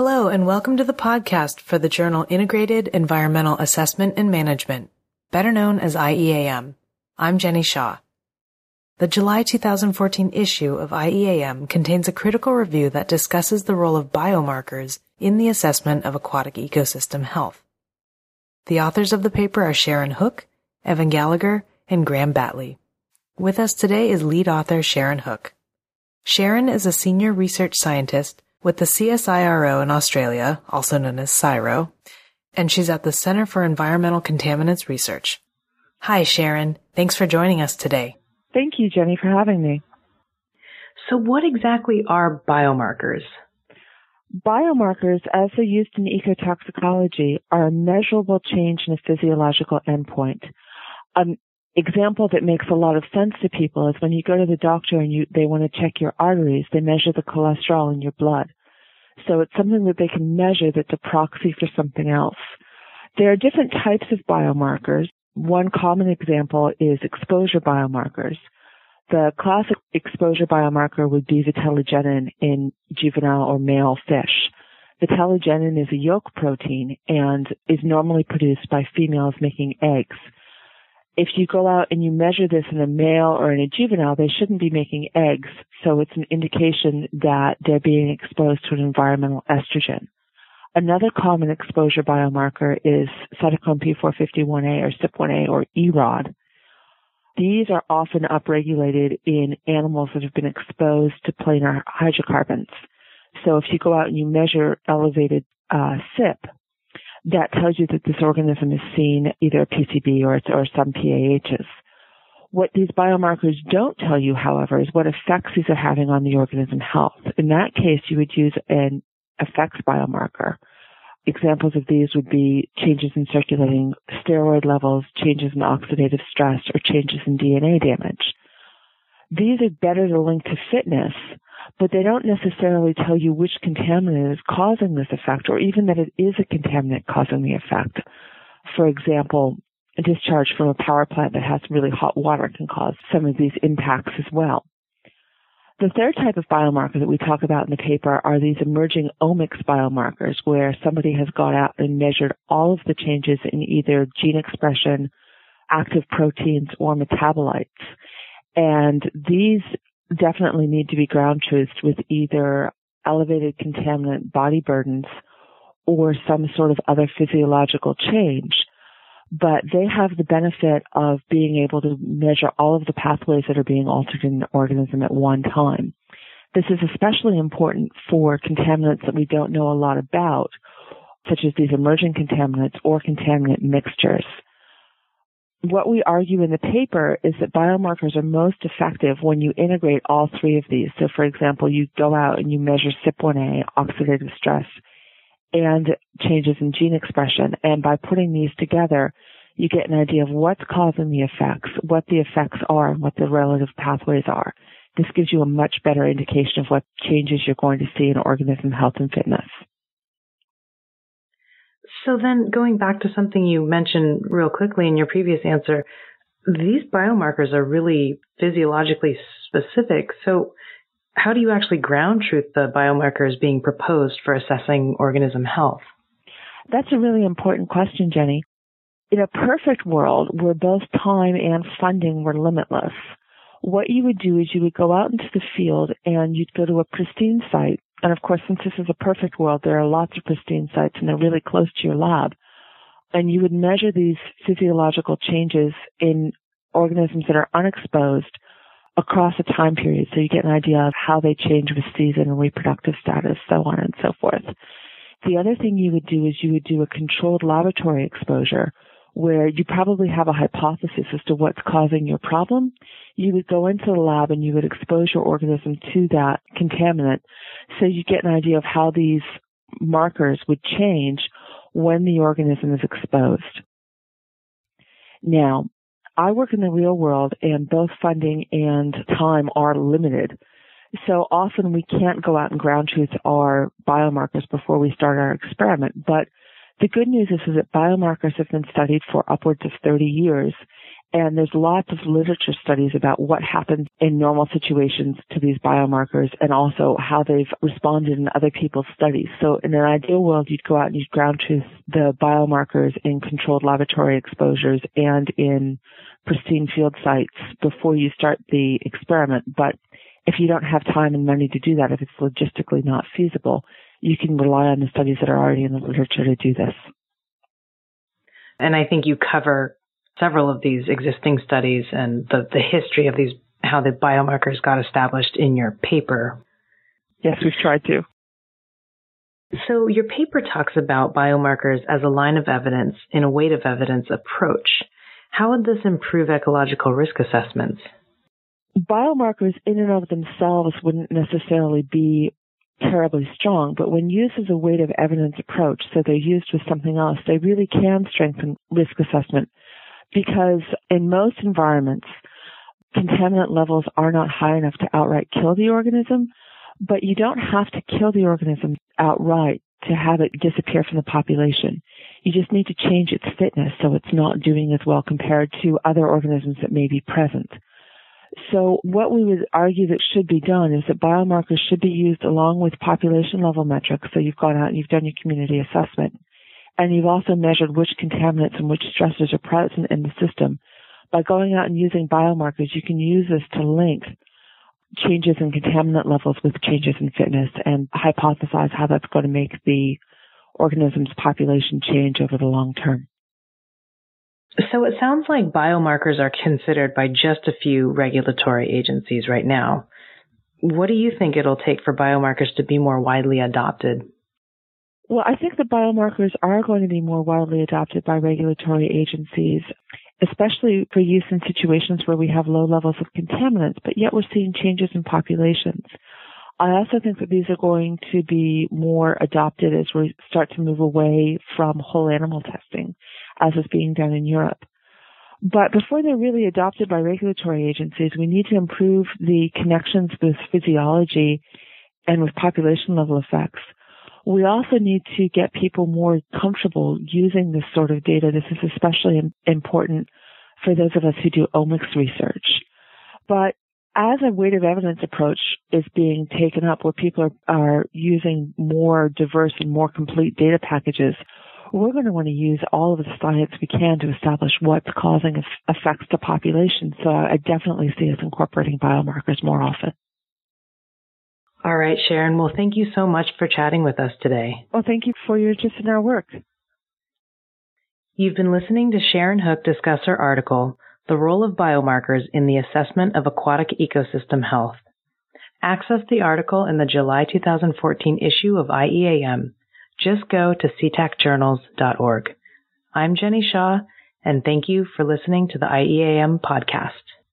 Hello, and welcome to the podcast for the journal Integrated Environmental Assessment and Management, better known as IEAM. I'm Jenny Shaw. The July 2014 issue of IEAM contains a critical review that discusses the role of biomarkers in the assessment of aquatic ecosystem health. The authors of the paper are Sharon Hook, Evan Gallagher, and Graham Batley. With us today is lead author Sharon Hook. Sharon is a senior research scientist with the CSIRO in Australia, also known as CSIRO, and she's at the Center for Environmental Contaminants Research. Hi, Sharon. Thanks for joining us today. Thank you, Jenny, for having me. So, what exactly are biomarkers? Biomarkers, as they're used in ecotoxicology, are a measurable change in a physiological endpoint. An example that makes a lot of sense to people is when you go to the doctor and you, they want to check your arteries, they measure the cholesterol in your blood. So it's something that they can measure that's a proxy for something else. There are different types of biomarkers. One common example is exposure biomarkers. The classic exposure biomarker would be vitellogenin in juvenile or male fish. Vitellogenin is a yolk protein and is normally produced by females making eggs if you go out and you measure this in a male or in a juvenile, they shouldn't be making eggs. So it's an indication that they're being exposed to an environmental estrogen. Another common exposure biomarker is cytochrome P4501A or CYP1A or EROD. These are often upregulated in animals that have been exposed to planar hydrocarbons. So if you go out and you measure elevated uh, CYP, that tells you that this organism is seen either a PCB or, or some PAHs. What these biomarkers don't tell you, however, is what effects these are having on the organism health. In that case, you would use an effects biomarker. Examples of these would be changes in circulating steroid levels, changes in oxidative stress, or changes in DNA damage. These are better to link to fitness but they don't necessarily tell you which contaminant is causing this effect or even that it is a contaminant causing the effect. For example, a discharge from a power plant that has really hot water can cause some of these impacts as well. The third type of biomarker that we talk about in the paper are these emerging omics biomarkers where somebody has gone out and measured all of the changes in either gene expression, active proteins, or metabolites. And these definitely need to be ground truthed with either elevated contaminant body burdens or some sort of other physiological change. But they have the benefit of being able to measure all of the pathways that are being altered in the organism at one time. This is especially important for contaminants that we don't know a lot about, such as these emerging contaminants or contaminant mixtures what we argue in the paper is that biomarkers are most effective when you integrate all three of these. So, for example, you go out and you measure CYP1A, oxidative stress, and changes in gene expression. And by putting these together, you get an idea of what's causing the effects, what the effects are, and what the relative pathways are. This gives you a much better indication of what changes you're going to see in organism health and fitness. So then going back to something you mentioned real quickly in your previous answer, these biomarkers are really physiologically specific. So how do you actually ground truth the biomarkers being proposed for assessing organism health? That's a really important question, Jenny. In a perfect world where both time and funding were limitless, what you would do is you would go out into the field and you'd go to a pristine site and of course, since this is a perfect world, there are lots of pristine sites and they're really close to your lab. And you would measure these physiological changes in organisms that are unexposed across a time period. So you get an idea of how they change with season and reproductive status, so on and so forth. The other thing you would do is you would do a controlled laboratory exposure where you probably have a hypothesis as to what's causing your problem, you would go into the lab and you would expose your organism to that contaminant so you get an idea of how these markers would change when the organism is exposed. Now, I work in the real world and both funding and time are limited. So often we can't go out and ground truth our biomarkers before we start our experiment, but the good news is, is that biomarkers have been studied for upwards of 30 years And there's lots of literature studies about what happens in normal situations to these biomarkers and also how they've responded in other people's studies. So in an ideal world, you'd go out and you'd ground truth the biomarkers in controlled laboratory exposures and in pristine field sites before you start the experiment. But if you don't have time and money to do that, if it's logistically not feasible, you can rely on the studies that are already in the literature to do this. And I think you cover several of these existing studies and the, the history of these, how the biomarkers got established in your paper. Yes, we've tried to. So your paper talks about biomarkers as a line of evidence in a weight of evidence approach. How would this improve ecological risk assessments? Biomarkers in and of themselves wouldn't necessarily be terribly strong, but when used as a weight of evidence approach, so they're used with something else, they really can strengthen risk assessment because in most environments, contaminant levels are not high enough to outright kill the organism, but you don't have to kill the organism outright to have it disappear from the population. You just need to change its fitness so it's not doing as well compared to other organisms that may be present. So what we would argue that should be done is that biomarkers should be used along with population level metrics. So you've gone out and you've done your community assessment and you've also measured which contaminants and which stressors are present in the system. By going out and using biomarkers, you can use this to link changes in contaminant levels with changes in fitness and hypothesize how that's going to make the organism's population change over the long term. So it sounds like biomarkers are considered by just a few regulatory agencies right now. What do you think it'll take for biomarkers to be more widely adopted? Well, I think the biomarkers are going to be more widely adopted by regulatory agencies, especially for use in situations where we have low levels of contaminants, but yet we're seeing changes in populations. I also think that these are going to be more adopted as we start to move away from whole animal testing as is being done in Europe. But before they're really adopted by regulatory agencies, we need to improve the connections with physiology and with population level effects. We also need to get people more comfortable using this sort of data. This is especially important for those of us who do omics research. But as a weight of evidence approach is being taken up where people are, are using more diverse and more complete data packages, we're going to want to use all of the science we can to establish what's causing effects to populations. So I definitely see us incorporating biomarkers more often. All right, Sharon. Well, thank you so much for chatting with us today. Well, thank you for your interest in our work. You've been listening to Sharon Hook discuss her article, The Role of Biomarkers in the Assessment of Aquatic Ecosystem Health. Access the article in the July 2014 issue of IEAM just go to setacjournals.org. I'm Jenny Shaw, and thank you for listening to the IEAM podcast.